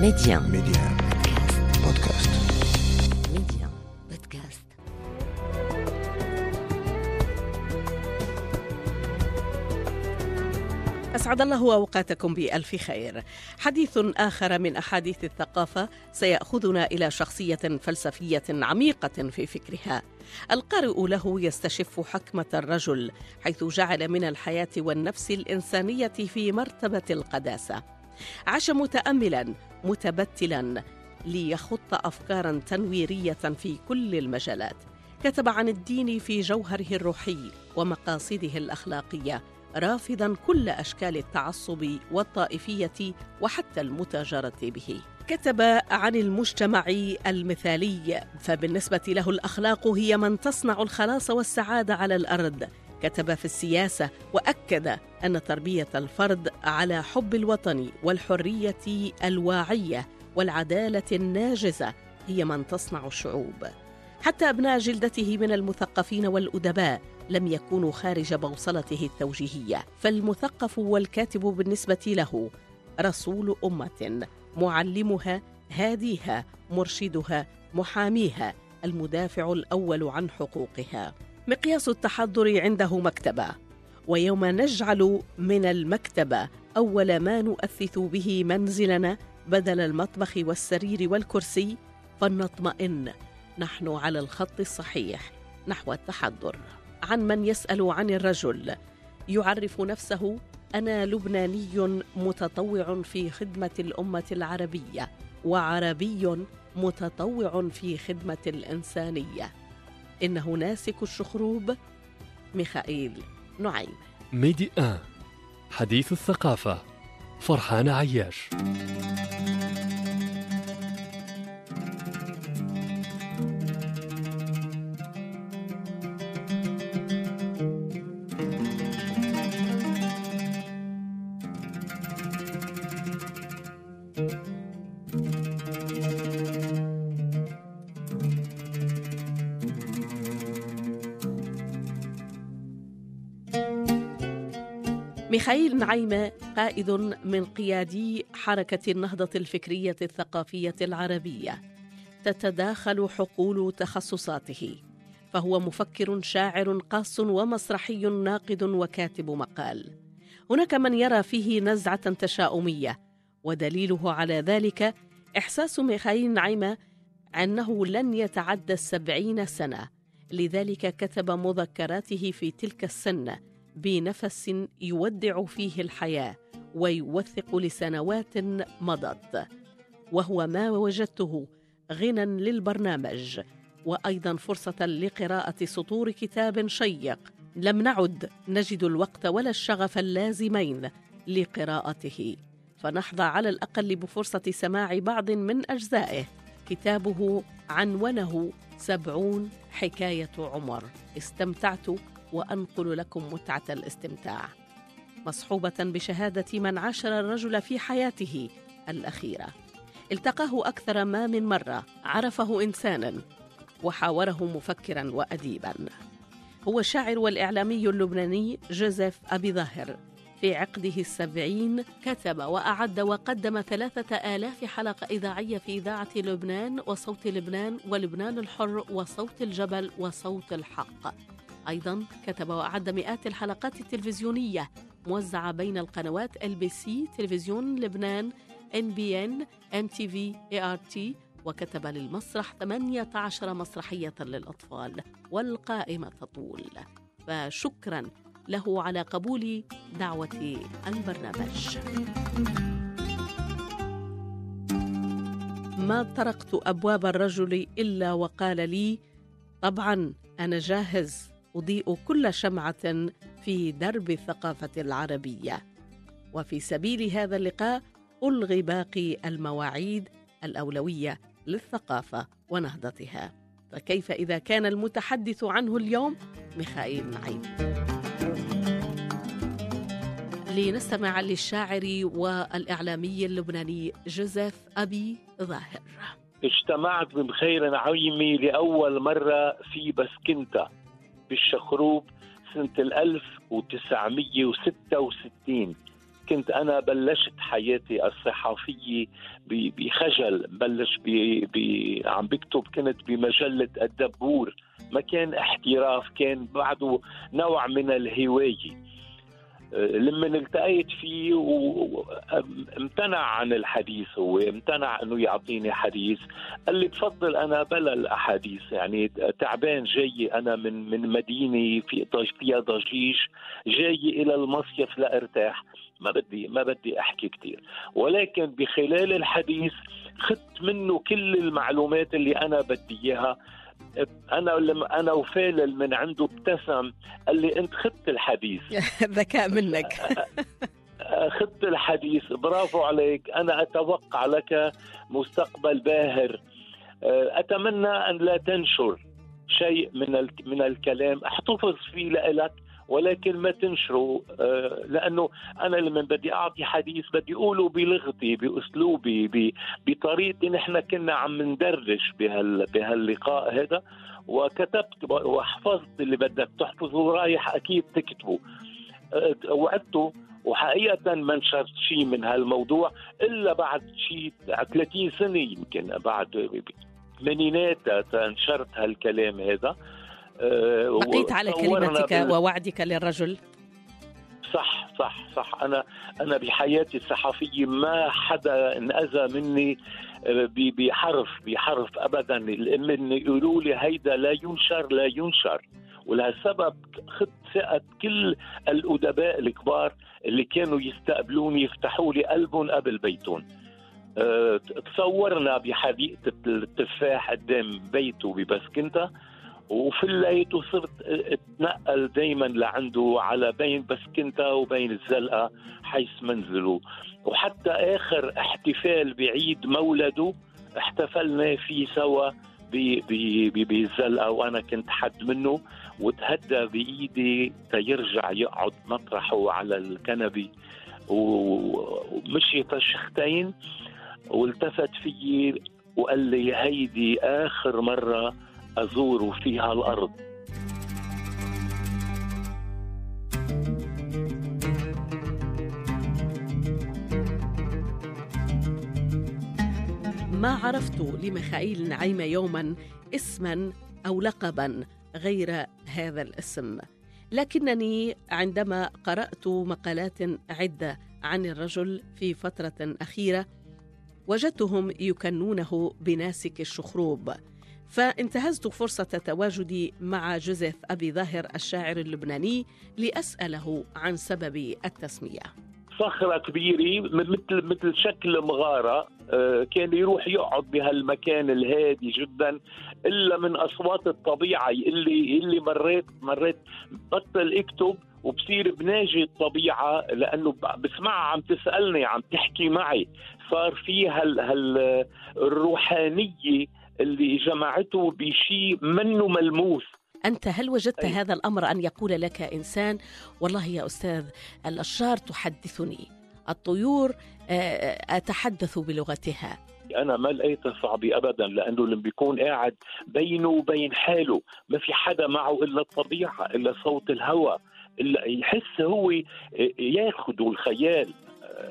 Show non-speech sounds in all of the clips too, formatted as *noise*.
Média. Média. Podcast. Média. Podcast. أسعد الله أوقاتكم بألف خير. حديث آخر من أحاديث الثقافة سيأخذنا إلى شخصية فلسفية عميقة في فكرها. القارئ له يستشف حكمة الرجل حيث جعل من الحياة والنفس الإنسانية في مرتبة القداسة. عاش متأملا متبتلا ليخط أفكارا تنويرية في كل المجالات. كتب عن الدين في جوهره الروحي ومقاصده الأخلاقية رافضا كل أشكال التعصب والطائفية وحتى المتاجرة به كتب عن المجتمع المثالي فبالنسبة له الأخلاق هي من تصنع الخلاص والسعادة على الأرض كتب في السياسة وأكد أن تربية الفرد على حب الوطن والحرية الواعية والعدالة الناجزة هي من تصنع الشعوب. حتى أبناء جلدته من المثقفين والأدباء لم يكونوا خارج بوصلته التوجيهية. فالمثقف والكاتب بالنسبة له رسول أمة معلمها هاديها مرشدها محاميها المدافع الأول عن حقوقها. مقياس التحضر عنده مكتبة ويوم نجعل من المكتبة أول ما نؤثث به منزلنا بدل المطبخ والسرير والكرسي فلنطمئن. نحن على الخط الصحيح نحو التحضر. عن من يسأل عن الرجل. يعرف نفسه أنا لبناني متطوع في خدمة الأمة العربية وعربي متطوع في خدمة الإنسانية. إنه ناسك الشخروب ميخائيل نعيم. ميدي آن حديث الثقافة فرحان عياش. ميخائيل نعيمة قائد من قيادي حركة النهضة الفكرية الثقافية العربية. تتداخل حقول تخصصاته. فهو مفكر شاعر قاص ومسرحي ناقد وكاتب مقال. هناك من يرى فيه نزعة تشاؤمية ودليله على ذلك إحساس ميخائيل نعيمة أنه لن يتعدى السبعين سنة. لذلك كتب مذكراته في تلك السنة بنفس يودع فيه الحياة ويوثق لسنوات مضت. وهو ما وجدته غنى للبرنامج وأيضا فرصة لقراءة سطور كتاب شيق. لم نعد نجد الوقت ولا الشغف اللازمين لقراءته. فنحظى على الأقل بفرصة سماع بعض من أجزائه. كتابه عنونه سبعون حكاية عمر. استمتعت وأنقل لكم متعة الاستمتاع. مصحوبة بشهادة من عاشر الرجل في حياته الأخيرة. التقاه أكثر ما من مرة عرفه إنسانا وحاوره مفكرا واديبا. هو الشاعر والإعلامي اللبناني جوزيف أبي ظاهر. في عقده السبعين كتب وأعد وقدم ثلاثة آلاف حلقة إذاعية في إذاعة لبنان وصوت لبنان ولبنان الحر وصوت الجبل وصوت الحق. أيضا كتب وأعد مئات الحلقات التلفزيونية موزعة بين القنوات LBC تلفزيون لبنان NBN MTV ART وكتب للمسرح 18 مسرحية للأطفال والقائمة تطول. فشكرا له على قبول دعوة البرنامج. ما طرقت أبواب الرجل إلا وقال لي طبعا أنا جاهز. أضيء كل شمعة في درب الثقافة العربية. وفي سبيل هذا اللقاء ألغي باقي المواعيد الأولوية للثقافة ونهضتها. فكيف إذا كان المتحدث عنه اليوم؟ ميخائيل نعيم. لنستمع للشاعر والإعلامي اللبناني جوزيف أبي ظاهر. اجتمعت بمخير نعيمي لأول مرة في بسكنتا. بالشخروب سنة ال 1966 كنت أنا بلشت حياتي الصحفية بخجل بلش بي بي عم بكتب كنت بمجلة الدبور. ما كان احتراف كان بعده نوع من الهواية. لما التقيت فيه وامتنع عن الحديث هو امتنع إنه يعطيني حديث. قال لي بفضل أنا بلا الأحاديث يعني تعبان جاي أنا من من مدينة في فيها ضجيج جاي إلى المصيف لأرتاح. ما بدي ما بدي أحكي كثير ولكن بخلال الحديث خدت منه كل المعلومات اللي أنا بدي إياها. أنا لما أنا وفالل من عنده ابتسم. قال لي أنت خدت الحديث. *laughs* ذكاء منك. *laughs* خدت الحديث. برافو عليك. أنا أتوقع لك مستقبل باهر. أتمنى أن لا تنشر شيء من من الكلام. أحتفظ فيه لك ولكن ما تنشروا آه، لأنه أنا لما بدي أعطي حديث بدي أقوله بلغتي بأسلوبي بطريقتي نحن كنا عم ندردش بهال بهاللقاء هذا وكتبت وحفظت اللي بدك تحفظه ورايح أكيد تكتبه. آه، وعدته وحقيقة ما نشرت شيء من هالموضوع إلا بعد شيء 30 سنة يمكن بعد ثمانينات نشرت هالكلام هذا. بقيت على كلمتك بال... ووعدك للرجل؟ صح صح صح. أنا أنا بحياتي الصحفية ما حدا انأذى مني آه، بحرف بحرف ابدا. من يقولوا لي هيدا لا ينشر لا ينشر. ولهالسبب خدت ثقة كل الأدباء الكبار اللي كانوا يستقبلوني يفتحوا لي قلبهم قبل بيتهم. تصورنا بحديقة التفاح قدام بيته ببسكنتا وفي الليل وصرت اتنقل دائما لعنده على بين بسكنتا وبين الزلقة حيث منزله. وحتى آخر احتفال بعيد مولده احتفلنا فيه سوا بالزلقة وأنا كنت حد منه. وتهدى بإيدي تيرجع يقعد مطرحه على الكنبه ومشي تشختين والتفت فيي وقال لي هيدي آخر مرة أزور فيها الأرض. ما عرفت لميخائيل نعيمة يوما اسما أو لقبا غير هذا الاسم. لكنني عندما قرأت مقالات عدة عن الرجل في فترة أخيرة وجدتهم يكنونه بناسك الشخروب. فانتهزت فرصة تواجدي مع جوزيف أبي ظاهر الشاعر اللبناني لأسأله عن سبب التسمية. صخرة كبيرة مثل مثل شكل مغارة آه، كان يروح يقعد بهالمكان الهادي جدا إلا من أصوات الطبيعة اللي اللي مريت مريت بطل أكتب وبصير بناجي الطبيعة لأنه بسمعها عم تسألني عم تحكي معي. صار في هال هال الروحانية اللي جمعته بشيء منه ملموس. أنت هل وجدت أي. هذا الأمر أن يقول لك إنسان والله يا أستاذ الأشجار تحدثني الطيور آه، آه، أتحدث بلغتها؟ أنا ما لقيتها صعبه ابدا لأنه لما بيكون قاعد بينه وبين حاله. ما في حدا معه إلا الطبيعة إلا صوت الهواء إلا يحس هو ياخذ الخيال.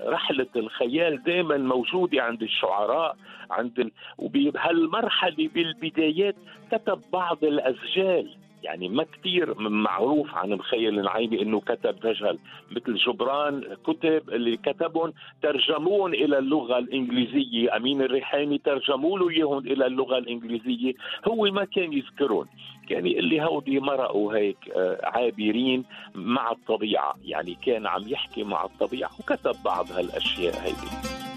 رحلة الخيال دائما موجودة عند الشعراء عند ال... وبهالمرحلة بالبدايات كتب بعض الأسجال. يعني ما كثير معروف عن مخيل النعيمي إنه كتب رجل مثل جبران كتب اللي كتبهم ترجمون إلى اللغة الإنجليزية. أمين الريحاني ترجموا له إياهم إلى اللغة الإنجليزية. هو ما كان يذكرهم كان يقول لي هودي مرقوا هيك آه، عابرين مع الطبيعة. يعني كان عم يحكي مع الطبيعة وكتب بعض هالأشياء هيدي.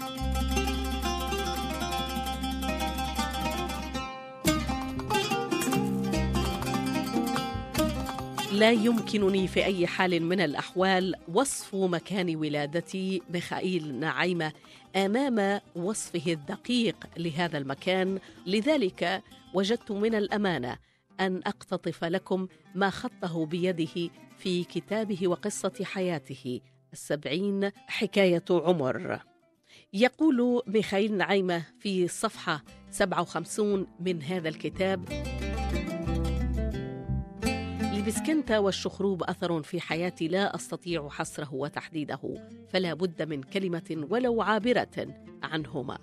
لا يمكنني في أي حال من الأحوال وصف مكان ولادتي ميخائيل نعيمة أمام وصفه الدقيق لهذا المكان. لذلك وجدت من الأمانة أن أقتطف لكم ما خطه بيده في كتابه وقصة حياته. السبعين حكاية عمر. يقول ميخائيل نعيمة في صفحة 57 من هذا الكتاب لبسكنتا والشخروب أثر في حياتي لا أستطيع حصره وتحديده فلا بد من كلمة ولو عابرة عنهما.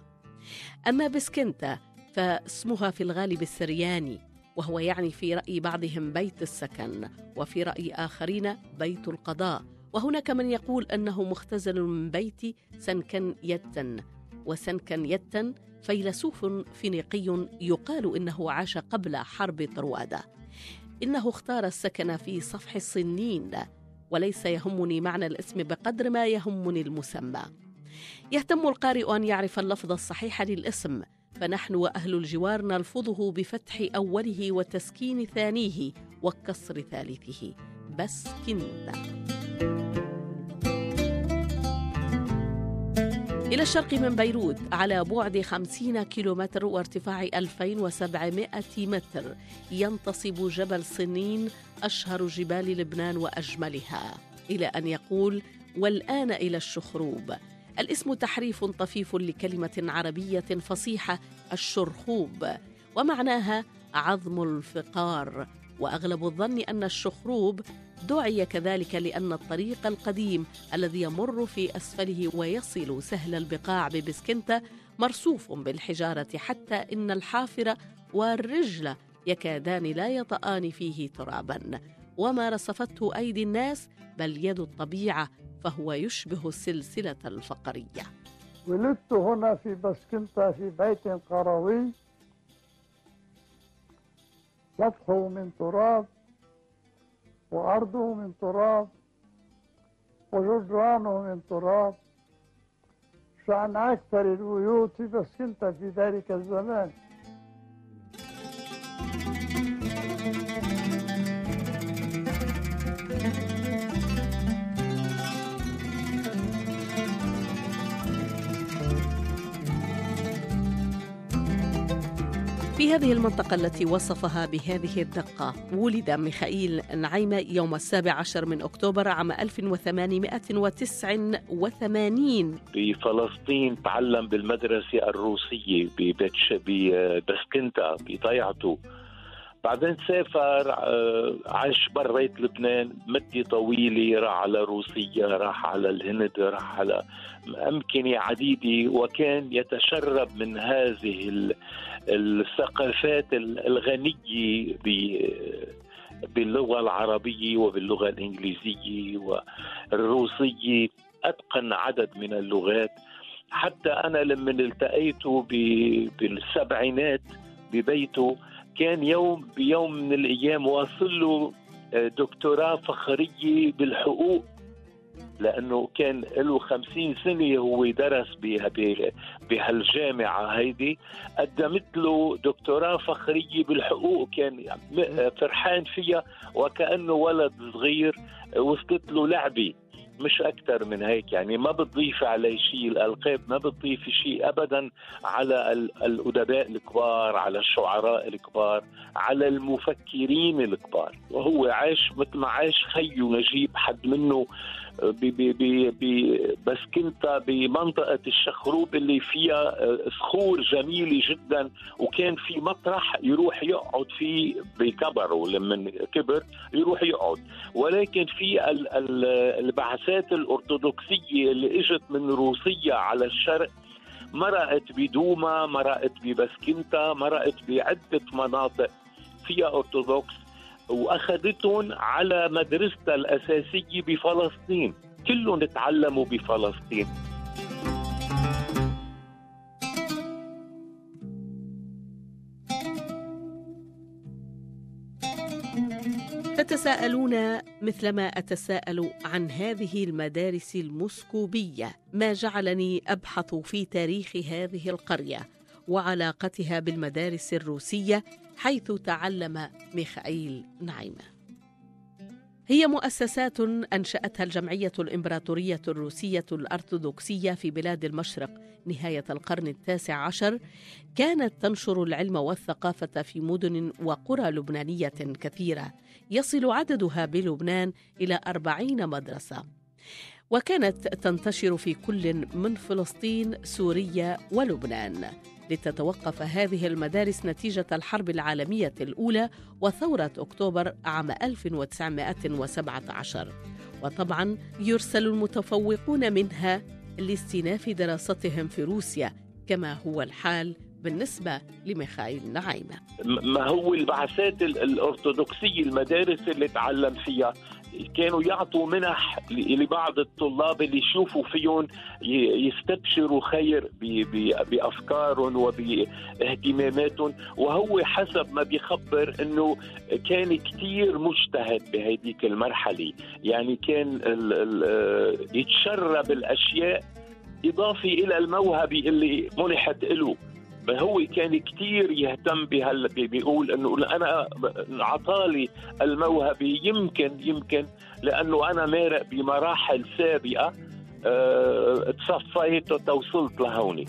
أما بسكنتا فاسمها في الغالب السرياني وهو يعني في رأي بعضهم بيت السكن وفي رأي آخرين بيت القضاء. وهناك من يقول أنه مختزل من بيت سنكن يتن وسنكن يتن فيلسوف فينيقي يقال إنه عاش قبل حرب طروادة. إنه اختار السكن في صفح الصنين وليس يهمني معنى الاسم بقدر ما يهمني المسمى. يهتم القارئ أن يعرف اللفظ الصحيح للاسم فنحن وأهل الجوار نلفظه بفتح أوله وتسكين ثانية وكسر ثالثه. بسكنت إلى الشرق من بيروت على بعد 50 كيلومتر وارتفاع 2700 متر. ينتصب جبل صنين أشهر جبال لبنان وأجملها. إلى أن يقول والآن إلى الشخروب. الاسم تحريف طفيف لكلمة عربية فصيحة الشرخوب. ومعناها عظم الفقار. وأغلب الظن أن الشخروب دعي كذلك لأن الطريق القديم الذي يمر في أسفله ويصل سهل البقاع ببسكنتا مرصوف بالحجارة حتى إن الحافر والرجل يكادان لا يطآن فيه ترابا. وما رصفته أيدي الناس بل يد الطبيعة فهو يشبه السلسله الفقرية. ولدت هنا في بسكنتا في بيت قروي سطحه من تراب وأرضه من تراب وجدرانه من تراب. شأن أكثر البيوت بسكنتا في ذلك الزمان. في هذه المنطقة التي وصفها بهذه الدقة ولد ميخائيل نعيمة يوم السابع عشر من أكتوبر عام 1889 بفلسطين تعلم بالمدرسة الروسية ببسكنتا بضيعته بعدين سافر آه، عاش بريت لبنان مدة طويلة راح على روسيا راح على الهند راح على أمكنة عديدة وكان يتشرب من هذه الثقافات الغنية باللغة العربية وباللغة الإنجليزية والروسية أتقن عدد من اللغات. حتى أنا لما التقيته بالسبعينات ببيته كان يوم بيوم من الأيام واصل له آه، دكتوراه فخرية بالحقوق. لأنه كان له خمسين سنة هو درس بهالجامعة هيدي. قدمت له دكتوراه فخرية بالحقوق كان فرحان فيها وكأنه ولد صغير وصلت له لعبة. مش أكثر من هيك يعني ما بتضيف علي شيء الألقاب ما بتضيف شيء أبدا على الأدباء الكبار على الشعراء الكبار على المفكرين الكبار. وهو عاش مثل ما عاش خيه نجيب حد منه بس كنت بمنطقة الشخروب اللي فيها آه، صخور جميلة جدا وكان في مطرح يروح يقعد فيه بكبره لما كبر يروح يقعد. ولكن في البعثات الأرثوذكسية اللي إجت من روسيا على الشرق مرقت بدوما مرقت ببسكنتا مرقت بعدة مناطق فيها أرثوذكس. وأخذتهم على مدرستها الأساسية بفلسطين. كلهم تعلموا بفلسطين. تتساءلون مثلما أتساءل عن هذه المدارس المسكوبية. ما جعلني أبحث في تاريخ هذه القرية. وعلاقتها بالمدارس الروسية حيث تعلم ميخائيل نعيمة. هي مؤسسات أنشأتها الجمعية الإمبراطورية الروسية الأرثوذكسية في بلاد المشرق نهاية القرن التاسع عشر. كانت تنشر العلم والثقافة في مدن وقرى لبنانية كثيرة. يصل عددها بلبنان إلى أربعين مدرسة. وكانت تنتشر في كل من فلسطين سوريا ولبنان. لتتوقف هذه المدارس نتيجة الحرب العالمية الأولى وثورة أكتوبر عام 1917 وطبعا يرسل المتفوقون منها لاستئناف دراستهم في روسيا كما هو الحال بالنسبة لميخائيل نعيمة. ما هو البعثات الأرثوذكسية المدارس اللي تعلم فيها. كانوا يعطوا منح لبعض الطلاب اللي يشوفوا فيهم يستبشروا خير بأفكارهم وباهتماماتهم. وهو حسب ما بيخبر إنه كان كثير مجتهد بهذيك المرحلة. يعني كان يتشرب الأشياء إضافة إلى الموهبة اللي منحت له. هو كان كثير يهتم بهال بيقول إنه أنا عطالي الموهبة. يمكن يمكن لأنه أنا مارق بمراحل سابقة أه تصفيت وتوصلت لهوني.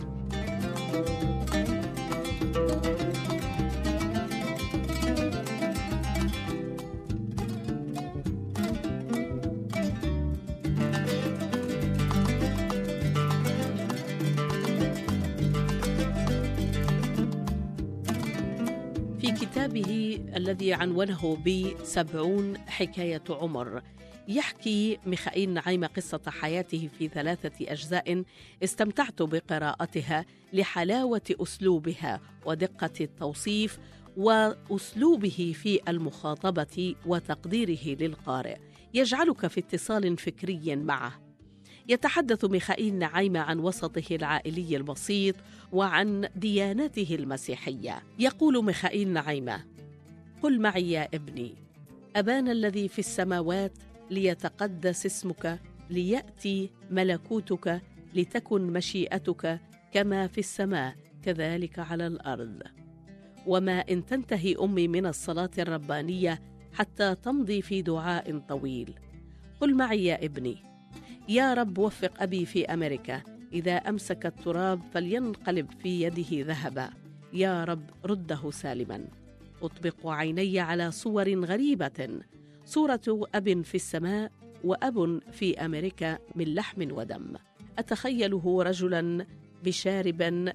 كتابه الذي عنونه بسبعون حكاية عمر. يحكي ميخائيل نعيمة قصة حياته في ثلاثة أجزاء استمتعت بقراءتها لحلاوة أسلوبها ودقة التوصيف وأسلوبه في المخاطبة وتقديره للقارئ. يجعلك في اتصال فكري معه. يتحدث ميخائيل نعيمة عن وسطه العائلي البسيط وعن ديانته المسيحية. يقول ميخائيل نعيمة قل معي يا ابني أبانا الذي في السماوات ليتقدس اسمك ليأتي ملكوتك لتكن مشيئتك كما في السماء كذلك على الأرض. وما إن تنتهي أمي من الصلاة الربانية حتى تمضي في دعاء طويل. قل معي يا ابني يا رب وفق أبي في أمريكا إذا أمسك التراب فلينقلب في يده ذهبا. يا رب رده سالما. أطبق عيني على صور غريبة. صورة أب في السماء وأب في أمريكا من لحم ودم. أتخيله رجلا بشارب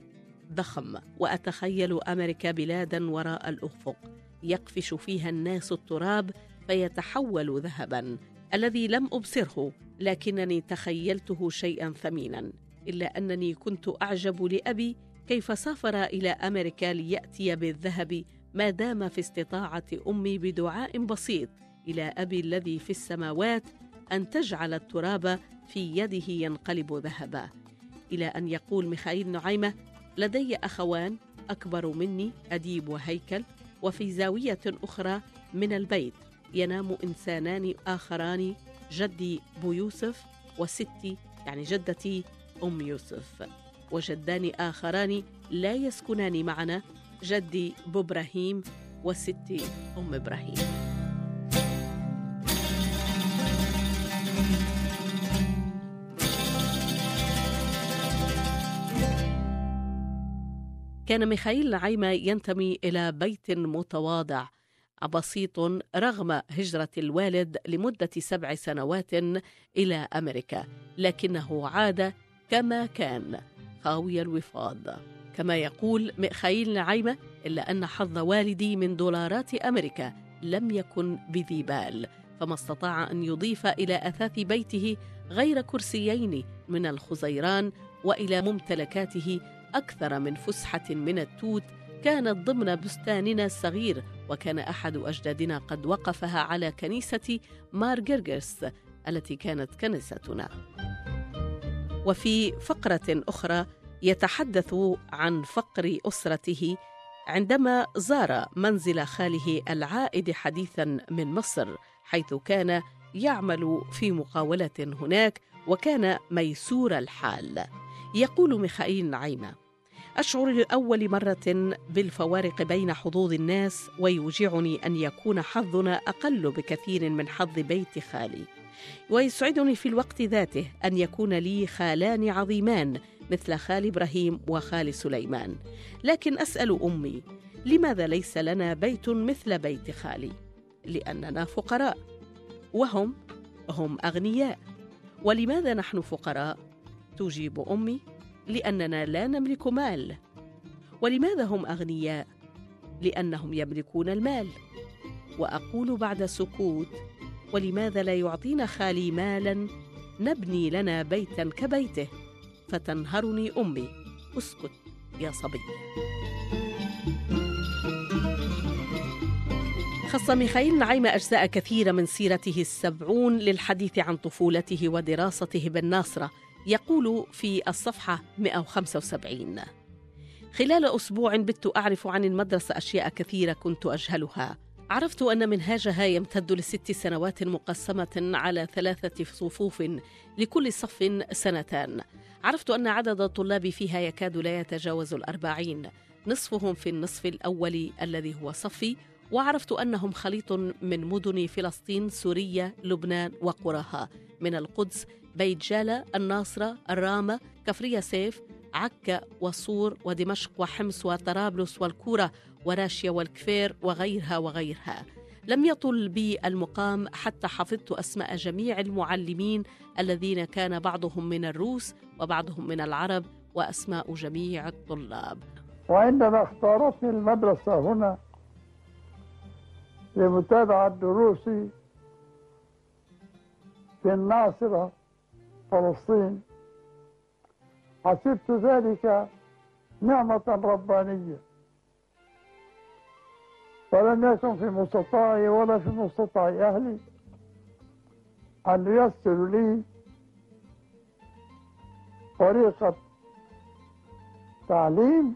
ضخم وأتخيل أمريكا بلادا وراء الأفق. يقفش فيها الناس التراب فيتحول ذهبا. الذي لم أبصره لكنني تخيلته شيئا ثمينا إلا أنني كنت أعجب لأبي كيف سافر إلى أمريكا ليأتي بالذهب ما دام في استطاعة أمي بدعاء بسيط. إلى أبي الذي في السماوات أن تجعل التراب في يده ينقلب ذهبا. إلى أن يقول ميخائيل نعيمة لدي أخوان أكبر مني أديب وهيكل وفي زاوية أخرى من البيت ينام إنسانان آخران جدي بو يوسف وستي يعني جدتي أم يوسف. وجدان آخران لا يسكنان معنا جدي بو إبراهيم وستي أم إبراهيم. كان ميخائيل نعيمة ينتمي إلى بيت متواضع. بسيط رغم هجرة الوالد لمدة سبع سنوات إلى أمريكا لكنه عاد كما كان خاوي الوفاض. كما يقول ميخائيل نعيمة إلا أن حظ والدي من دولارات أمريكا لم يكن بذي بال فما استطاع أن يضيف إلى أثاث بيته غير كرسيين من الخزيران وإلى ممتلكاته أكثر من فسحة من التوت كانت ضمن بستاننا الصغير وكان أحد أجدادنا قد وقفها على كنيسة مار جرجرس التي كانت كنيستنا. وفي فقرة أخرى يتحدث عن فقر أسرته عندما زار منزل خاله العائد حديثا من مصر حيث كان يعمل في مقاولة هناك وكان ميسور الحال. يقول ميخائيل نعيمة أشعر لأول مرة بالفوارق بين حظوظ الناس ويوجعني أن يكون حظنا أقل بكثير من حظ بيت خالي. ويسعدني في الوقت ذاته أن يكون لي خالان عظيمان مثل خال إبراهيم وخال سليمان. لكن أسأل أمي لماذا ليس لنا بيت مثل بيت خالي؟ لأننا فقراء. وهم هم أغنياء. ولماذا نحن فقراء؟ تجيب أمي. لأننا لا نملك مال. ولماذا هم أغنياء؟ لأنهم يملكون المال. وأقول بعد سكوت ولماذا لا يعطينا خالي مالا؟ نبني لنا بيتا كبيته. فتنهرني أمي. أسكت يا صبي. خص ميخائيل نعيم أجزاء كثيرة من سيرته السبعون للحديث عن طفولته ودراسته بالناصرة. يقول في الصفحة 175 خلال أسبوع بت أعرف عن المدرسة أشياء كثيرة كنت أجهلها. عرفت أن منهاجها يمتد لست سنوات مقسمة على ثلاثة صفوف لكل صف سنتان. عرفت أن عدد الطلاب فيها يكاد لا يتجاوز الأربعين. نصفهم في النصف الأول الذي هو صفي وعرفت أنهم خليط من مدن فلسطين سوريا لبنان وقراها من القدس بيت جالة الناصرة الرامة كفرية سيف عكا وصور ودمشق وحمص وطرابلس والكورة وراشيا والكفير وغيرها وغيرها. لم يطل بي المقام حتى حفظت أسماء جميع المعلمين الذين كان بعضهم من الروس وبعضهم من العرب وأسماء جميع الطلاب. وعندما اختارتني المدرسة هنا لمتابعة دروسي في الناصرة فلسطين. حسبت ذلك نعمة ربانية. ولم يكن في مستطاعي ولا في مستطاع أهلي أن ييسروا لي طريقة تعليم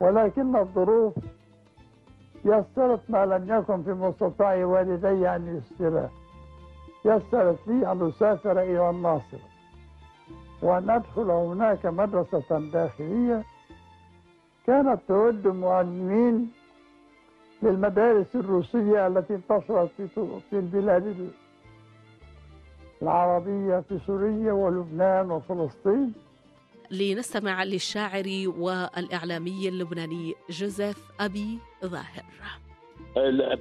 ولكن الظروف يسرت ما لم يكن في مستطاع والدي أن يسره يسرت لي أن أسافر إلى الناصرة وأن أدخل هناك مدرسة داخلية كانت تود معلمين للمدارس الروسية التي انتشرت في البلاد العربية في سوريا ولبنان وفلسطين. لنستمع للشاعر والإعلامي اللبناني جوزيف أبي ظاهر.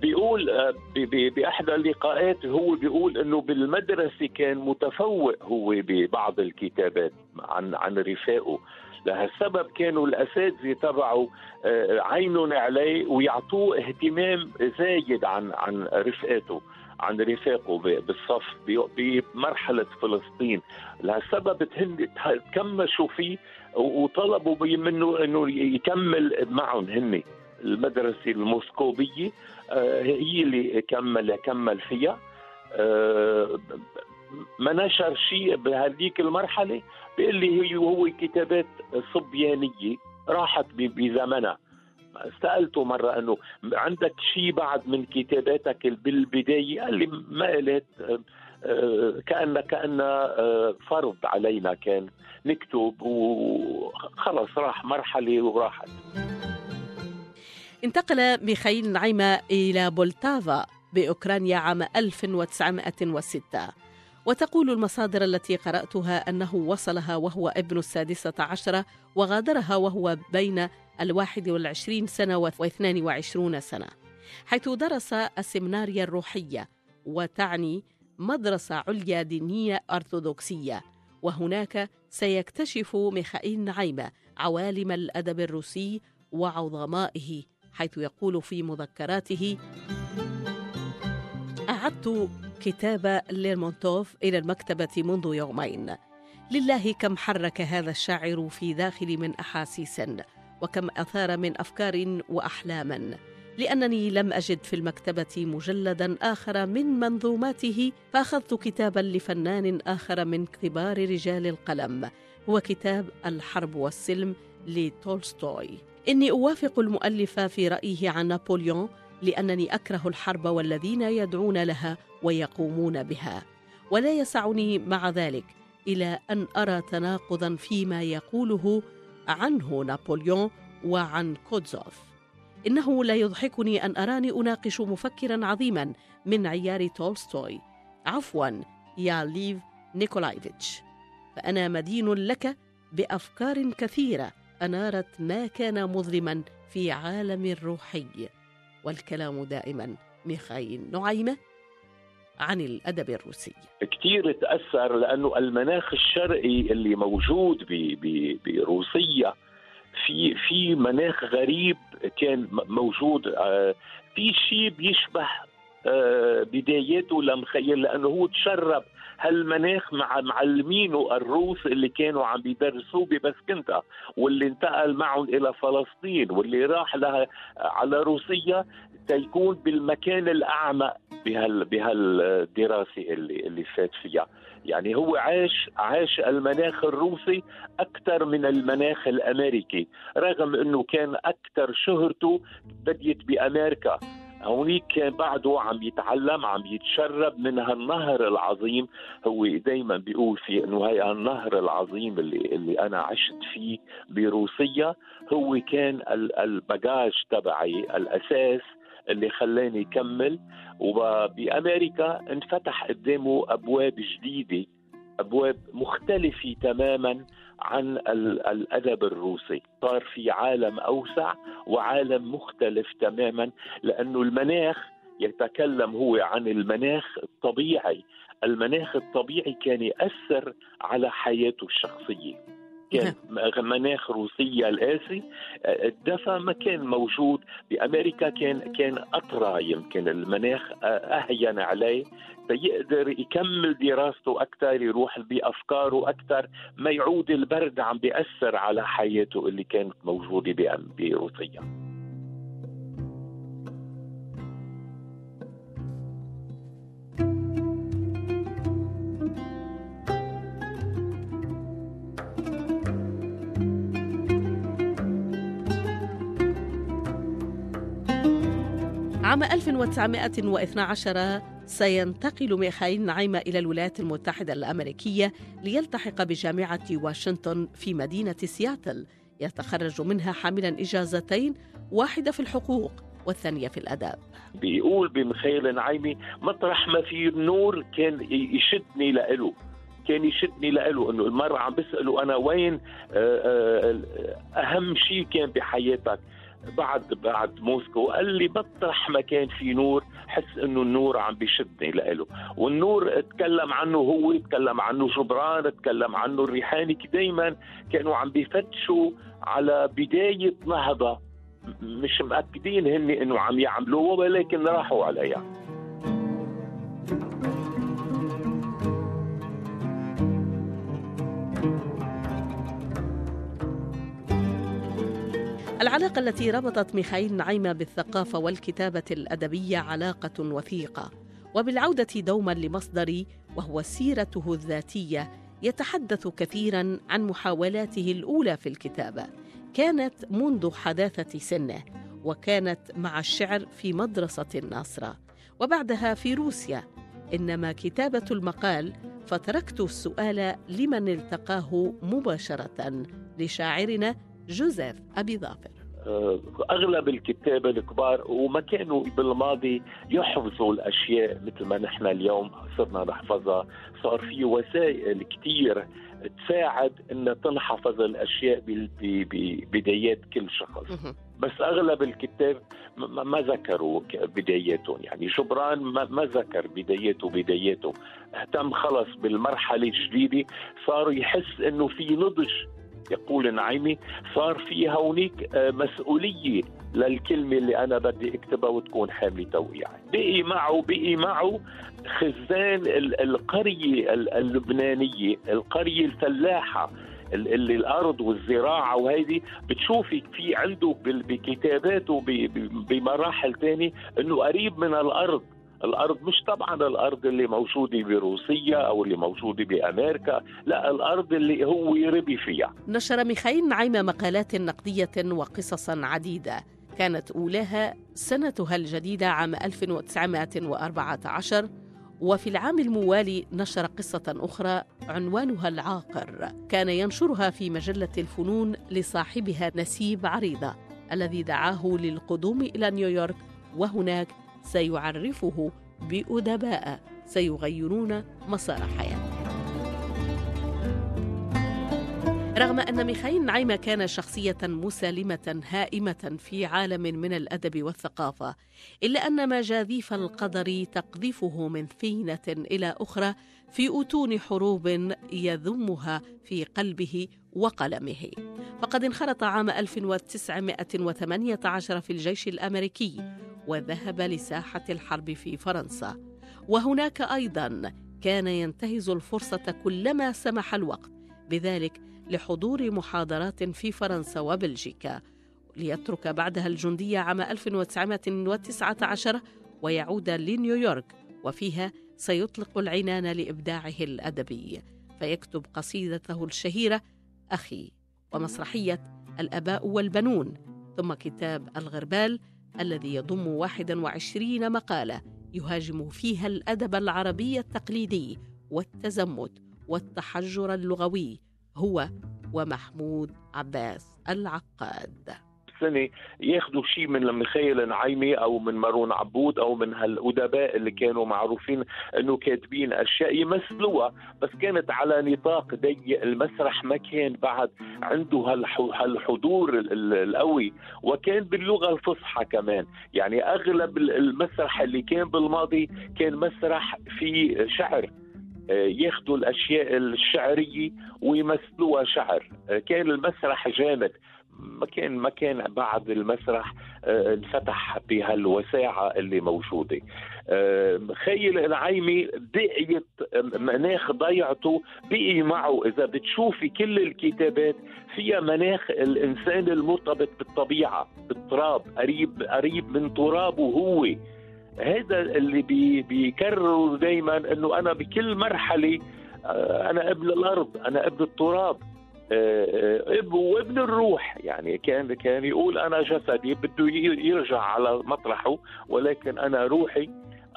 بيقول ب- باحدى اللقاءات هو بيقول إنه بالمدرسة كان متفوق هو ببعض الكتابات عن عن رفاقه. لهالسبب كانوا الأساتذة تبعه آه، عينهم عليه ويعطوه اهتمام زايد عن عن رفقاته عن رفاقه بالصف ب- بمرحلة فلسطين. لهالسبب تكمشوا فيه وطلبوا منه إنه يكمل معهم هن المدرسة الموسكوبية آه، هي اللي كمل كمل فيها. آه، ما نشر شيء بهذيك المرحلة بيقول لي هي هو كتابات صبيانية راحت بزمنها. سألته مرة إنه عندك شيء بعد من كتاباتك بالبداية؟ قال لي ما قلت آه، كان آه، فرض علينا كان نكتب وخلص راح مرحلة وراحت. انتقل ميخائيل نعيمة إلى بولتافا بأوكرانيا عام 1906 وتقول المصادر التي قرأتها أنه وصلها وهو ابن السادسة عشرة وغادرها وهو بين الواحد والعشرين سنة واثنان وعشرون سنة حيث درس السمناريا الروحية وتعني مدرسة عليا دينية أرثوذكسية. وهناك سيكتشف ميخائيل نعيمة عوالم الأدب الروسي وعظمائه. حيث يقول في مذكراته أعدت كتاب ليرمونتوف إلى المكتبة منذ يومين. لله كم حرك هذا الشاعر في داخلي من أحاسيس وكم أثار من أفكار وأحلام. لأنني لم أجد في المكتبة مجلدا آخر من منظوماته فأخذت كتابا لفنان آخر من كبار رجال القلم هو كتاب الحرب والسلم لتولستوي. إني أوافق المؤلف في رأيه عن نابليون لأنني أكره الحرب والذين يدعون لها ويقومون بها ولا يسعني مع ذلك إلى أن أرى تناقضا فيما يقوله عنه نابليون وعن كوتزوف إنه لا يضحكني أن أراني أناقش مفكرا عظيما من عيار تولستوي. عفوا يا ليف نيكولايفيتش. فأنا مدين لك بأفكار كثيرة أنارت ما كان مظلما في عالم الروحي والكلام دائما ميخائيل نعيمة عن الأدب الروسي. كثير تأثر لأنه المناخ الشرقي اللي موجود بروسيا في في مناخ غريب كان موجود. آه، في شيء بيشبه آه، بداياته لمخيل لأنه هو تشرب هالمناخ مع معلمينه الروس اللي كانوا عم بيدرسوه ببسكنتا واللي انتقل معهم إلى فلسطين واللي راح لها على روسيا تيكون بالمكان الاعمق بهال بهالدراسة اللي اللي فات فيها. يعني هو عاش عاش المناخ الروسي أكثر من المناخ الأمريكي رغم إنه كان أكثر شهرته بديت بأمريكا. هونيك كان بعده عم يتعلم عم يتشرب من هالنهر العظيم. هو دائما بيقول في إنه هي النهر العظيم اللي اللي أنا عشت فيه بروسيا هو كان الباجاج تبعي الأساس اللي خلاني يكمل وبأمريكا انفتح قدامه أبواب جديدة أبواب مختلفة تماما. عن الأدب الروسي. صار في عالم أوسع وعالم مختلف تماما لأنه المناخ يتكلم هو عن المناخ الطبيعي. المناخ الطبيعي كان يأثر على حياته الشخصية. كان نعم. مناخ روسيا القاسي الدفى ما كان موجود. بأمريكا كان كان اطرى يمكن. المناخ أهين عليه. فيقدر يكمل دراسته أكثر يروح بأفكاره أكثر. ما يعود البرد عم بيأثر على حياته اللي كانت موجودة بروسيا. عام 1912 سينتقل ميخائيل نعيمة إلى الولايات المتحدة الأمريكية ليلتحق بجامعة واشنطن في مدينة سياتل. يتخرج منها حاملا إجازتين واحدة في الحقوق والثانية في الأداب. بيقول بمخيل نعيمي مطرح ما في النور كان يشدني لإله. كان يشدني لإله إنه المره عم بسأله أنا وين؟ آه، آه، أهم شيء كان بحياتك. بعد بعد موسكو قال لي مطرح ما كان في نور حس إنه النور عم بيشدني لإله. والنور تكلم عنه هو تكلم عنه جبران تكلم عنه الريحاني دائما كانوا عم بيفتشوا على بداية نهضه مش مأكدين هن إنه عم يعملوها ولكن راحوا عليها. العلاقة التي ربطت ميخائيل نعيمة بالثقافة والكتابة الأدبية علاقة وثيقة وبالعودة دوما لمصدري وهو سيرته الذاتية يتحدث كثيرا عن محاولاته الأولى في الكتابة. كانت منذ حداثة سنه وكانت مع الشعر في مدرسة الناصرة. وبعدها في روسيا إنما كتابة المقال فتركت السؤال لمن التقاه مباشرة لشاعرنا جوزيف أبي ظافر. أغلب الكتاب الكبار وما كانوا بالماضي يحفظوا الأشياء مثل ما نحن اليوم صرنا نحفظها. صار في وسائل كثير تساعد إن تنحفظ الأشياء ببدايات كل شخص. بس أغلب الكتاب ما ذكروا بداياتهم. يعني جبران ما ذكر بداياته بداياته. اهتم خلص بالمرحلة الجديدة صار يحس إنه في نضج يقول نعيمي صار في هونيك آه، مسؤولية للكلمة اللي أنا بدي أكتبها وتكون حاملة توقيع. بقي معه بقي معه خزان القرية اللبنانية القرية الفلاحة اللي الأرض والزراعة وهيدي. بتشوفي في عنده بكتاباته بمراحل ثانية إنه قريب من الأرض. الأرض مش طبعا الأرض اللي موجودة بروسيا أو اللي موجودة بأمريكا لا الأرض اللي هو ربي فيها. نشر ميخائيل نعيمه مقالات نقدية وقصصا عديدة. كانت أولاها سنتها الجديدة عام 1914 وفي العام الموالي نشر قصة أخرى عنوانها العاقر. كان ينشرها في مجلة الفنون لصاحبها نسيب عريضة الذي دعاه للقدوم إلى نيويورك وهناك سيعرفه بأدباء سيغيرون مسار حياته. رغم أن ميخائيل نعيمة كان شخصية مسالمة هائمة في عالم من الأدب والثقافة إلا أن مجاذيف القدر تقذفه من فينة إلى أخرى في أتون حروب يذمها في قلبه وقلمه. فقد انخرط عام 1918 في الجيش الأمريكي وذهب لساحة الحرب في فرنسا. وهناك أيضا كان ينتهز الفرصة كلما سمح الوقت بذلك لحضور محاضرات في فرنسا وبلجيكا ليترك بعدها الجندية عام 1919 ويعود لنيويورك وفيها سيطلق العنان لإبداعه الأدبي. فيكتب قصيدته الشهيرة أخي ومسرحية الآباء والبنون ثم كتاب الغربال الذي يضم 21 مقالة يهاجم فيها الأدب العربي التقليدي والتزمت والتحجر اللغوي هو ومحمود عباس العقاد. سنة ياخذوا شيء من ميخائيل نعيمي أو من مارون عبود أو من هالأدباء اللي كانوا معروفين إنه كاتبين أشياء يمثلوها. بس كانت على نطاق ضيق المسرح ما كان بعد عنده هالحضور القوي. وكان باللغة الفصحى كمان. يعني أغلب المسرح اللي كان بالماضي كان مسرح في شعر. آه، ياخذوا الأشياء الشعرية ويمثلوها شعر. آه، كان المسرح جامد. ما كان ما كان بعد المسرح آه، انفتح بهالوساعة اللي موجودة. خيل العيمي بقيت مناخ ضيعته بقي معه. إذا بتشوفي كل الكتابات فيها مناخ الإنسان المرتبط بالطبيعة بالتراب قريب قريب من ترابه هو. هذا اللي بي بيكرروا دائما إنه أنا بكل مرحلة آه، أنا ابن الأرض أنا ابن التراب. آه، آه، وابن الروح. يعني كان كان يقول أنا جسدي بده يرجع على مطرحه ولكن أنا روحي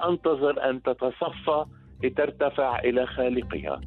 أنتظر أن تتصفى لترتفع إلى خالقها.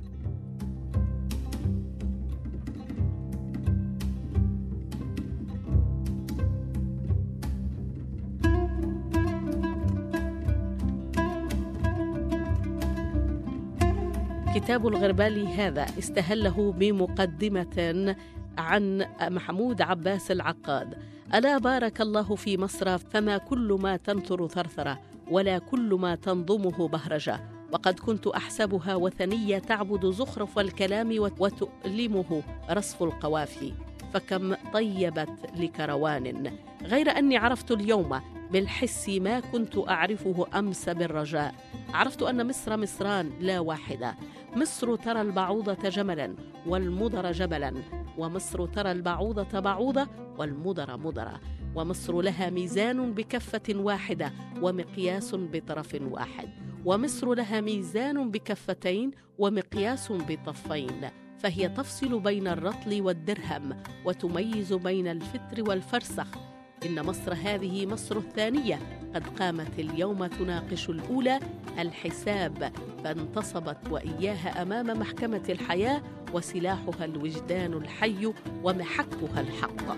كتاب الغربالي هذا استهله بمقدمة عن محمود عباس العقاد. ألا بارك الله في مصر فما كل ما تنثر ثرثرة ولا كل ما تنظمه بهرجة. وقد كنت أحسبها وثنية تعبد زخرف الكلام وتؤلمه رصف القوافي. فكم طيبت لكروان. غير أني عرفت اليوم بالحس ما كنت أعرفه أمس بالرجاء. عرفت أن مصر مصران لا واحدة. مصر ترى البعوضة جملا والمضر جبلا. ومصر ترى البعوضة بعوضة والمضر مضرة. ومصر لها ميزان بكفة واحدة ومقياس بطرف واحد. ومصر لها ميزان بكفتين ومقياس بطفين. فهي تفصل بين الرطل والدرهم وتميز بين الفتر والفرسخ. إن مصر هذه مصر الثانية. قد قامت اليوم تناقش الأولى الحساب فانتصبت وإياها أمام محكمة الحياة وسلاحها الوجدان الحي ومحكها الحق.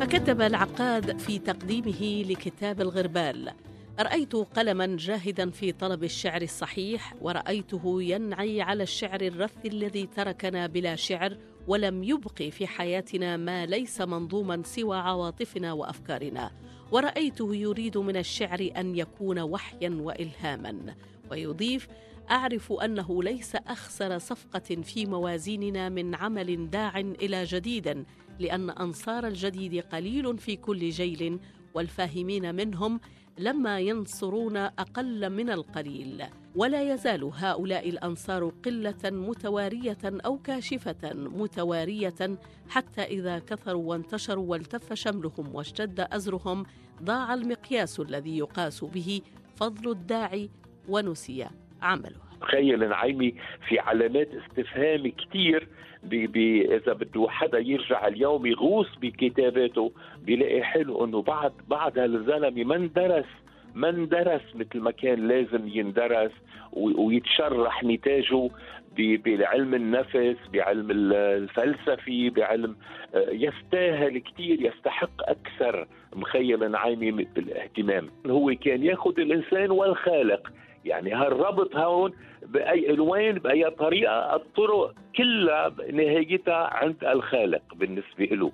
فكتب العقاد في تقديمه لكتاب الغربال رأيت قلما جاهدا في طلب الشعر الصحيح ورأيته ينعي على الشعر الرث الذي تركنا بلا شعر ولم يبق في حياتنا ما ليس منظوما سوى عواطفنا وأفكارنا. ورأيته يريد من الشعر أن يكون وحيا وإلهاما. ويضيف أعرف أنه ليس أخسر صفقة في موازيننا من عمل داع إلى جديد لأن أنصار الجديد قليل في كل جيل والفاهمين منهم لما ينصرون أقل من القليل. ولا يزال هؤلاء الأنصار قلة متوارية أو كاشفة متوارية حتى إذا كثروا وانتشروا والتف شملهم واشتد أزرهم ضاع المقياس الذي يقاس به فضل الداعي ونسي عمله. تخيل نعيمي في علامات استفهام كثير بي بي إذا بده حدا يرجع اليوم يغوص بكتاباته بيلاقي حلو إنه بعد بعد هالزلمة ما اندرس ما اندرس مثل ما كان لازم يندرس ويتشرح نتاجه بعلم النفس بعلم الفلسفي بعلم آه، يستاهل كثير يستحق أكثر مخيل نعيمي بالاهتمام. هو كان ياخذ الإنسان والخالق يعني هالربط هون بأي الوان بأي طريقة الطرق كلها نهايتها عند الخالق بالنسبة له.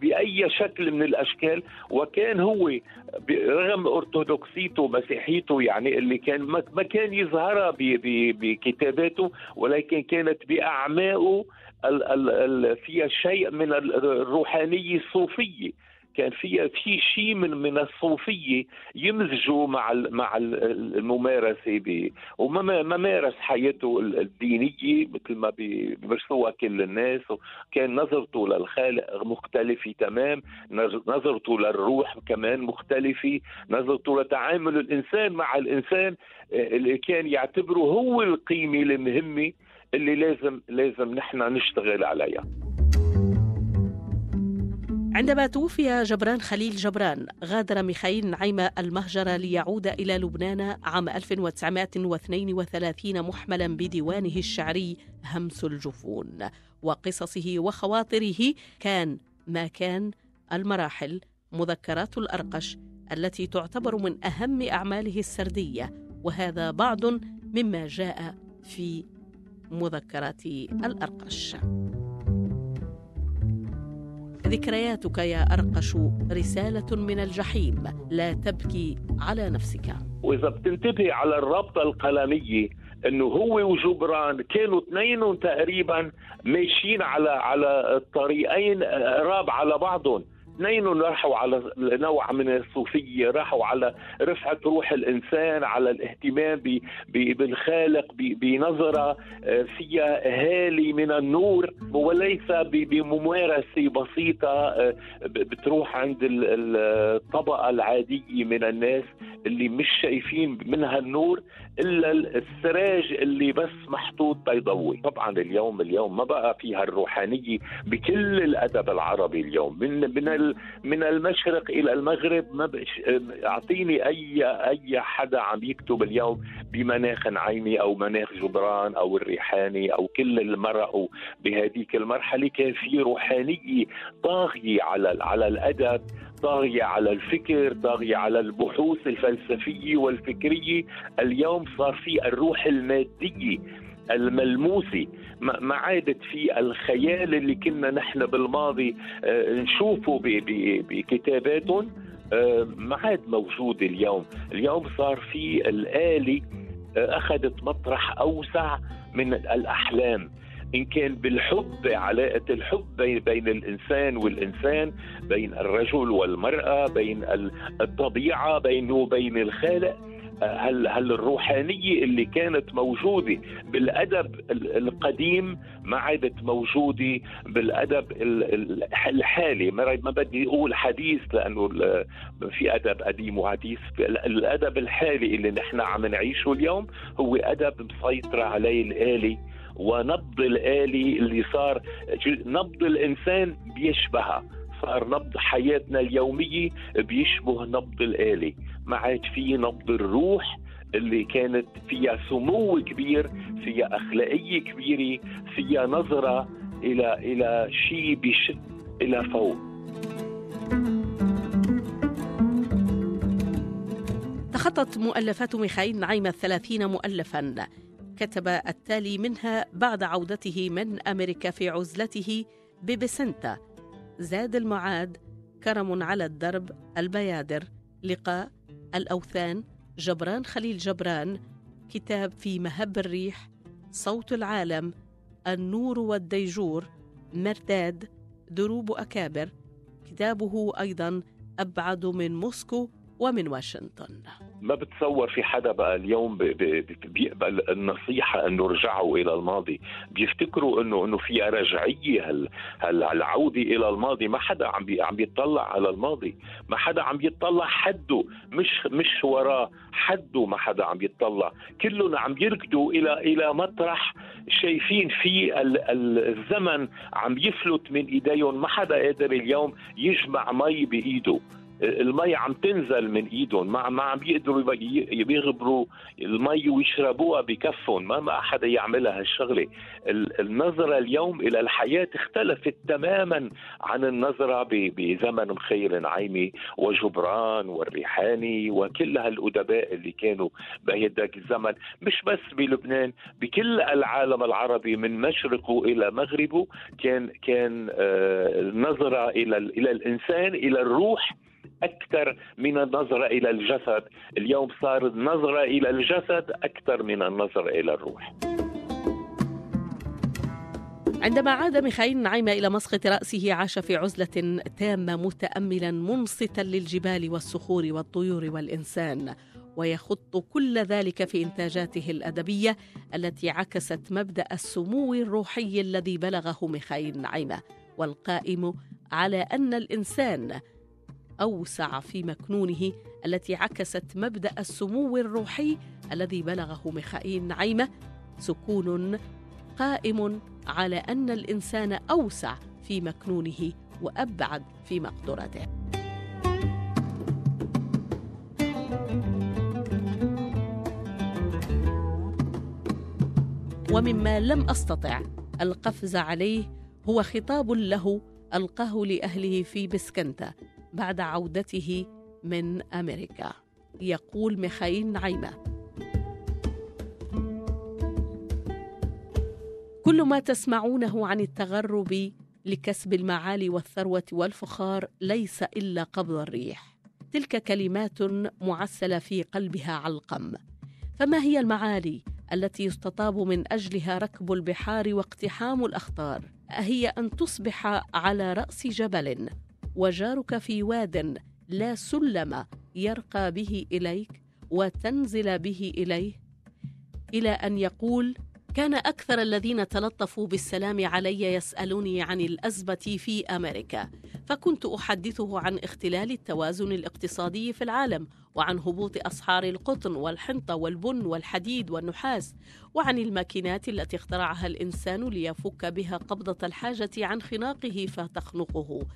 بأي شكل من الأشكال وكان هو رغم أرثوذكسيته مسيحيته يعني اللي كان ما كان يظهرها بكتاباته ولكن كانت باعمائه فيها شيء من الروحانيه الصوفيه كان فيها في شيء من من الصوفية يمزجوا مع مع الممارسة وما مارس حياته الدينية مثل ما بيمارسوها كل الناس كان نظرته للخالق مختلفة تمام نظرته للروح كمان مختلفة نظرته لتعامل الإنسان مع الإنسان آه، اللي كان يعتبره هو القيمة المهمة اللي لازم لازم نحن نشتغل عليها. عندما توفي جبران خليل جبران غادر ميخائيل نعيمة المهجر ليعود إلى لبنان عام 1932 محملا بديوانه الشعري همس الجفون. وقصصه وخواطره كان ما كان المراحل مذكرات الأرقش التي تعتبر من أهم أعماله السردية. وهذا بعض مما جاء في مذكرات الأرقش. ذكرياتك يا أرقش رسالة من الجحيم. لا تبكي على نفسك. وإذا بتنتبه على الرابطة القلمية إنه هو وجبران كانوا اثنينهم تقريبا ماشيين على على الطريقين قراب على بعضهم. اثنين راحوا على نوع من الصوفية راحوا على رفعة روح الإنسان على الاهتمام بالخالق بنظرة آه، فيها هالي من النور وليس بممارسة بسيطة آه، بتروح عند الطبقة العادية من الناس اللي مش شايفين منها النور إلا السراج اللي بس محطوط بيضوي. طبعا اليوم اليوم ما بقى فيها الروحانية بكل الأدب العربي اليوم. من من من المشرق إلى المغرب ما أعطيني اي أي حدا عم يكتب اليوم بمناخ نعيمي أو مناخ جبران أو الريحاني أو كل اللي مرقوا بهذيك المرحلة. كان في روحانية طاغية على على الأدب طاغية على الفكر طاغية على البحوث الفلسفية والفكرية. اليوم صار في الروح المادية الملموسة ما عادت في الخيال اللي كنا نحن بالماضي آه، نشوفه بكتاباتهم. آه، ما عاد موجود اليوم. اليوم صار في الآلة آه، أخذت مطرح أوسع من الأحلام. إن كان بالحب علاقة الحب بين الإنسان والإنسان بين الرجل والمرأة بين الطبيعة بينه وبين الخالق. هل هل الروحانية اللي كانت موجودة بالأدب القديم ما عادت موجودة بالأدب الحالي؟ ما بدي أقول حديث لأنه في أدب قديم وحديث. الأدب الحالي اللي نحن عم نعيشه اليوم هو أدب مسيطره عليه الآلي ونبض الآلي اللي صار نبض الإنسان بيشبهها. صار نبض حياتنا اليومية بيشبه نبض الآلي ما عاد في نبض الروح اللي كانت فيها سمو كبير فيها أخلاقية كبيرة فيها نظرة إلى إلى شيء بيشد إلى فوق. تخطت مؤلفات ميخائيل نعيمة الثلاثين مؤلفا. كتب التالي منها بعد عودته من أمريكا في عزلته ببسكنتا زاد المعاد كرم على الدرب البيادر. لقاء الأوثان جبران خليل جبران. كتاب في مهب الريح صوت العالم. النور والديجور مرداد دروب أكابر. كتابه أيضا أبعد من موسكو ومن واشنطن. ما بتصور في حدا بقى اليوم بيقبل النصيحة إنه رجعوا إلى الماضي؟ بيفتكروا انه إنه في رجعية هال العوده إلى الماضي؟ ما حدا عم بي عم بيطلع على الماضي. ما حدا عم بيطلع حده مش مش وراه حده ما حدا عم يطلع. كلهم عم يركضوا إلى إلى مطرح شايفين فيه الزمن عم يفلت من إيديهم. ما حدا قادر اليوم يجمع مي بإيده. المي عم تنزل من إيدهم ما ما عم بيقدروا يغبروا المي ويشربوها بكفهم ما ما حدا يعملها هالشغلة. النظرة اليوم إلى الحياة اختلفت تماما عن النظرة بزمن مخير نعيمي وجبران والريحاني وكل هالأدباء اللي كانوا بهداك الزمن. مش بس بلبنان بكل العالم العربي من مشرقه إلى مغربه كان كان آه، النظرة إلى إلى الإنسان إلى الروح أكثر من النظرة إلى الجسد. اليوم صار النظرة إلى الجسد أكثر من النظرة إلى الروح. عندما عاد ميخائيل نعيمة إلى مسقط رأسه عاش في عزلة تامة متأملا منصتا للجبال والصخور والطيور والإنسان ويخط كل ذلك في إنتاجاته الأدبية التي عكست مبدأ السمو الروحي الذي بلغه ميخائيل نعيمة والقائم على أن الإنسان أوسع في مكنونه التي عكست مبدأ السمو الروحي الذي بلغه ميخائيل نعيمة. سكون قائم على أن الإنسان أوسع في مكنونه وأبعد في مقدرته. ومما لم أستطع القفز عليه هو خطاب له ألقاه لأهله في بسكنتا. بعد عودته من أمريكا. يقول ميخائيل نعيمة. كل ما تسمعونه عن التغرب لكسب المعالي والثروة والفخار ليس إلا قبض الريح. تلك كلمات معسلة في قلبها علقم فما هي المعالي التي يستطاب من أجلها ركب البحار واقتحام الأخطار؟ أهي أن تصبح على رأس جبل. وجارك في واد لا سلم يرقى به إليك وتنزل به إليه إلى أن يقول كان أكثر الذين تلطفوا بالسلام علي يسألوني عن الأزمة في أمريكا فكنت أحدثه عن اختلال التوازن الاقتصادي في العالم وعن هبوط أسعار القطن والحنطة والبن والحديد والنحاس وعن الماكينات التي اخترعها الإنسان ليفك بها قبضة الحاجة عن خناقه فتخنقه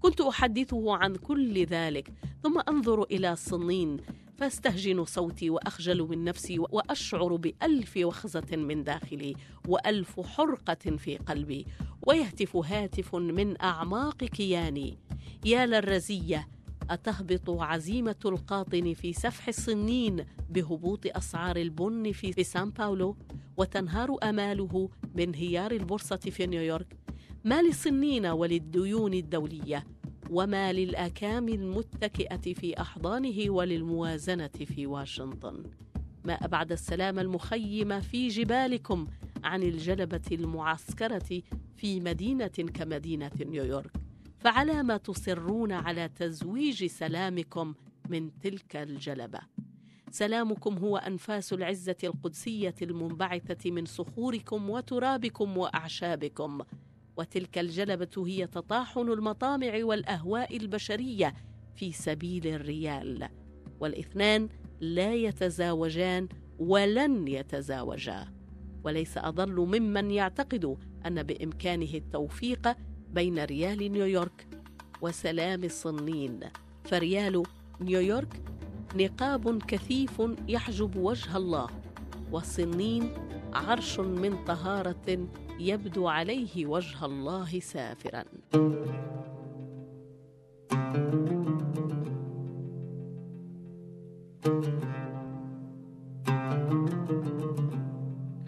كنت أحدثه عن كل ذلك ثم أنظر إلى صنين فاستهجن صوتي وأخجل من نفسي وأشعر بألف وخزة من داخلي وألف حرقة في قلبي ويهتف هاتف من أعماق كياني. يا للرزية أتهبط عزيمة القاطن في سفح الصنين بهبوط أسعار البن في سان باولو؟ وتنهار آماله بانهيار البورصة في نيويورك؟ ما للصنين وللديون الدولية وما للآكام المتكئة في أحضانه وللموازنة في واشنطن. ما أبعد السلام المخيم في جبالكم عن الجلبة المعسكرة في مدينة كمدينة نيويورك. فعلى ما تصرون على تزويج سلامكم من تلك الجلبة. سلامكم هو أنفاس العزة القدسية المنبعثة من صخوركم وترابكم وأعشابكم. وتلك الجلبة هي تطاحن المطامع والأهواء البشرية في سبيل الريال. والإثنان لا يتزاوجان ولن يتزاوجا. وليس أضل ممن يعتقد أن بإمكانه التوفيق بين ريال نيويورك وسلام الصنين. فريال نيويورك نقاب كثيف يحجب وجه الله والصنين عرش من طهارة يبدو عليه وجه الله سافرا.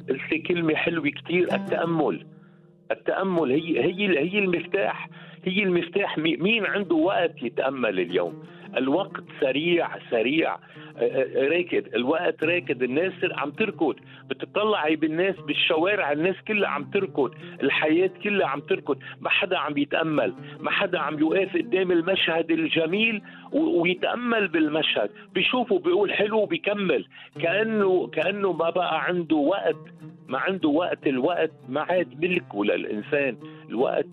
قلت كلمة حلوة كتير التأمل. التأمل هي هي هي المفتاح هي المفتاح. مين عنده وقت يتأمل اليوم؟ الوقت سريع سريع. راكد الوقت راكد الناس عم تركض بتطلعي بالناس بالشوارع الناس كلها عم تركض الحياة كلها عم تركض ما حدا عم يتأمل ما حدا عم يوقف قدام المشهد الجميل ويتأمل بالمشهد بيشوفه بيقول حلو بيكمل كأنه كأنه ما بقى عنده وقت ما عنده وقت الوقت ما عاد ملكه للإنسان الوقت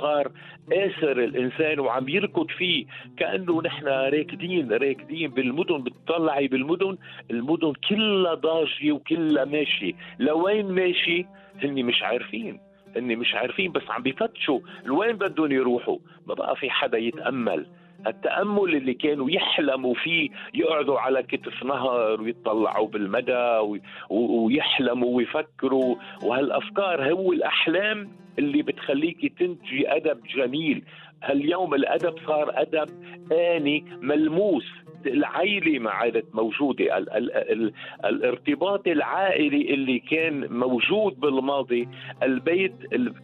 صار آسر الإنسان وعم يركض فيه كأنه نحن راكدين راكدين بالمدن بتطلعي بالمدن المدن كلها ضاجية وكلها ماشية. لوين ماشي؟ هني مش عارفين هني مش عارفين بس عم بفتشوا. لوين بدهم يروحوا؟ ما بقى في حدا يتأمل. التأمل اللي كانوا يحلموا فيه يقعدوا على كتف نهر ويطلعوا بالمدى ويحلموا ويفكروا. وهالأفكار هو الأحلام اللي بتخليك تنتجي أدب جميل. هاليوم الأدب صار أدب آني ملموس. العائلة ما عادت موجودة ال ال ال الارتباط العائلي اللي كان موجود بالماضي البيت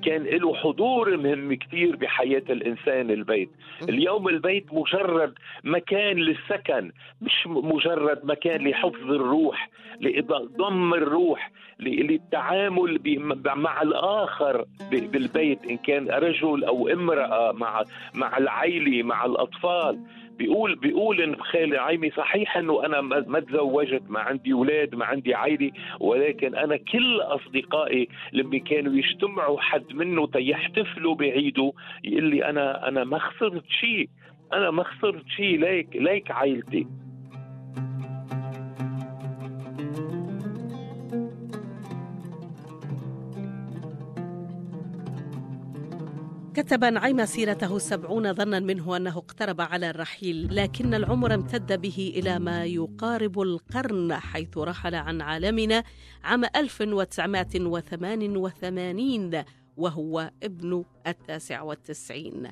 كان له حضور مهم كثير بحياة الإنسان البيت. اليوم البيت مجرد مكان للسكن مش مجرد مكان لحفظ الروح لضم الروح للتعامل مع الآخر بالبيت إن كان رجل أو امرأة مع مع العائله مع الأطفال. بيقول بيقول إن خالي عيمي صحيح إنه أنا ما تزوجت ما عندي أولاد ما عندي عائله ولكن أنا كل أصدقائي لما كانوا يجتمعوا حد منه تيحتفلوا بعيده يقول لي أنا أنا ما خسرت شيء أنا ما خسرت شيء ليك ليك عائلتي كتب نعيم سيرته السبعون ظنا منه أنه اقترب على الرحيل لكن العمر امتد به إلى ما يقارب القرن حيث رحل عن عالمنا عام 1988 وهو ابن التاسع والتسعين.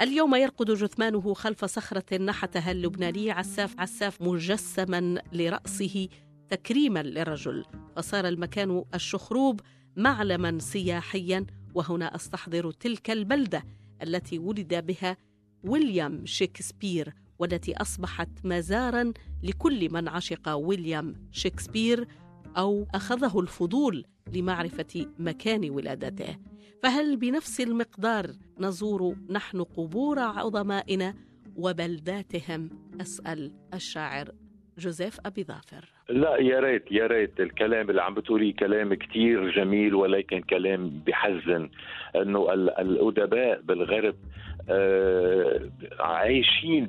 اليوم يرقد جثمانه خلف صخرة نحتها اللبناني عساف عساف مجسما لرأسه تكريما لرجل فصار المكان الشخروب معلما سياحيا وهنا أستحضر تلك البلدة التي ولد بها ويليام شكسبير والتي أصبحت مزارا لكل من عشق ويليام شكسبير أو أخذه الفضول لمعرفة مكان ولادته. فهل بنفس المقدار نزور نحن قبور عظمائنا وبلداتهم؟ أسأل الشاعر جوزيف أبي ظافر. لا يا ريت يا ريت. الكلام اللي عم بتقولي كلام كتير جميل ولكن كلام بحزن. إنه الأدباء بالغرب آه عايشين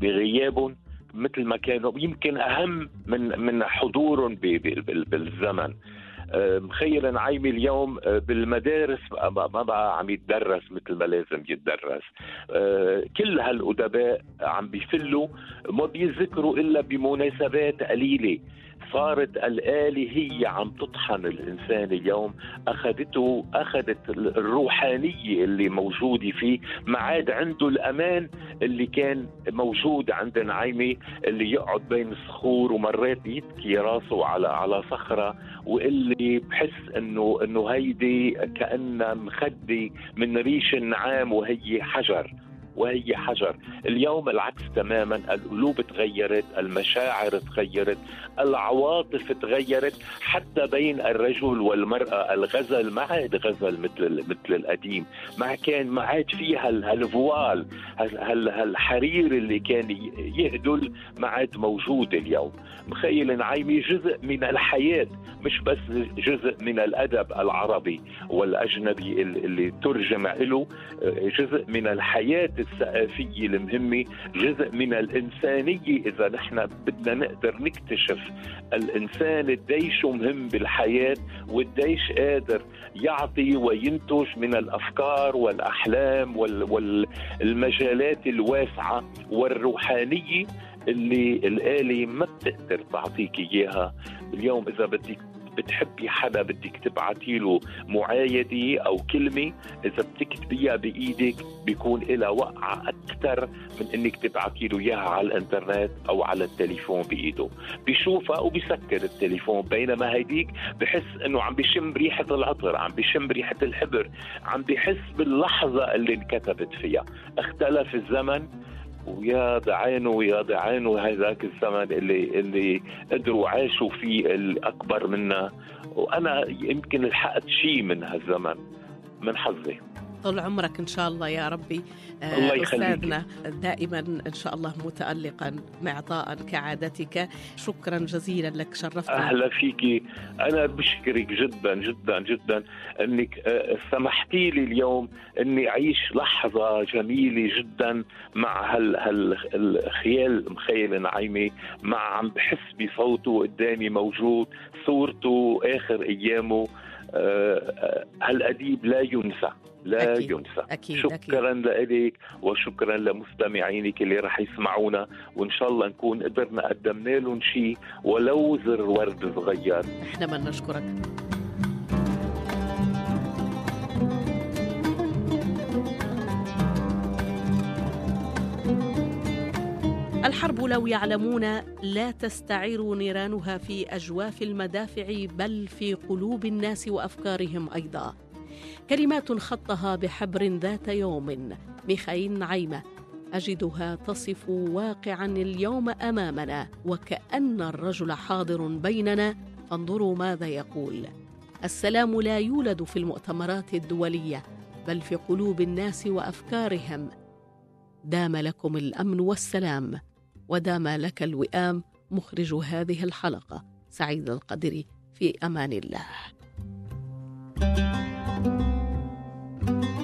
بغيابهم مثل ما كانوا. يمكن أهم من من حضورهم بالزمن. مخيل نعيمي اليوم آه، بالمدارس ما بقى عم يتدرس مثل ما لازم يتدرس. آه، كل هالأدباء عم بيفلوا ما بيذكروا إلا بمناسبات قليلة. صارت الآلة هي عم تطحن الإنسان اليوم. أخذته أخذت الروحانية اللي موجودة فيه ما عاد عنده الأمان اللي كان موجود عند نعيمي اللي يقعد بين الصخور ومرات يتكي راسه على على صخرة. واللي بحس إنه إنه هيدي كأنها مخدة من ريش النعام وهي حجر. وهي حجر. اليوم العكس تماما. القلوب تغيرت المشاعر تغيرت العواطف تغيرت. حتى بين الرجل والمرأة الغزل ما عاد غزل مثل مثل القديم. ما كان ما عاد فيها هالفوال هالحرير اللي كان يهدل ما عاد موجود اليوم. مخيل نعيمي جزء من الحياة مش بس جزء من الأدب العربي والأجنبي اللي ترجم له جزء من الحياة الثقافية المهمة جزء من الإنسانية. إذا نحن بدنا نقدر نكتشف الإنسان قديش مهم بالحياة وقديش قادر يعطي وينتج من الأفكار والأحلام والمجالات الواسعة والروحانية اللي الآلة ما بتقدر تعطيك إياها. اليوم إذا بدك بتحبي حدا بدك تبعتي له معايدة أو كلمة إذا بتكتبيها بإيدك بيكون لها وقعه أكثر من إنك تبعتي له إياها على الإنترنت أو على التليفون بإيده. بيشوفها وبيسكر التليفون بينما هيديك بحس إنه عم بيشم ريحة العطر عم بيشم ريحة الحبر عم بيحس باللحظة اللي انكتبت فيها. اختلف الزمن ويا دعانه ويا دعانه هذاك الزمن اللي اللي قدروا عاشوا فيه الأكبر منا. وأنا يمكن لحقت شيء من هالزمن من حظي. طول عمرك إن شاء الله يا ربي آه، الله أستاذنا. دائما إن شاء الله متالقا معطاء كعادتك. شكرا جزيلا لك شرفتنا أهلا فيك. أنا بشكرك جدا جدا جدا إنك آه، سمحتي لي اليوم إني أعيش لحظة جميلة جدا مع هال هالخيال مخيل نعيمي مع عم بحس بصوته قدامي موجود صورته آخر أيامه. آه، هالأديب لا ينسى لا أكيد. ينسى. أكيد شكرا لك وشكرا لمستمعينك اللي رح يسمعونا وإن شاء الله نكون قدرنا قدمنا لهم شيء ولو زر ورد صغير. إحنا من نشكرك. لو يعلمون لا تستعير نيرانها في أجواف المدافع بل في قلوب الناس وأفكارهم أيضا. كلمات خطها بحبر ذات يوم. ميخائيل نعيمة أجدها تصف واقعا اليوم أمامنا وكأن الرجل حاضر بيننا. فانظروا ماذا يقول. السلام لا يولد في المؤتمرات الدولية بل في قلوب الناس وأفكارهم. دام لكم الأمن والسلام. ودام لك الوئام مخرج هذه الحلقة سعيد القدري في أمان الله. thank you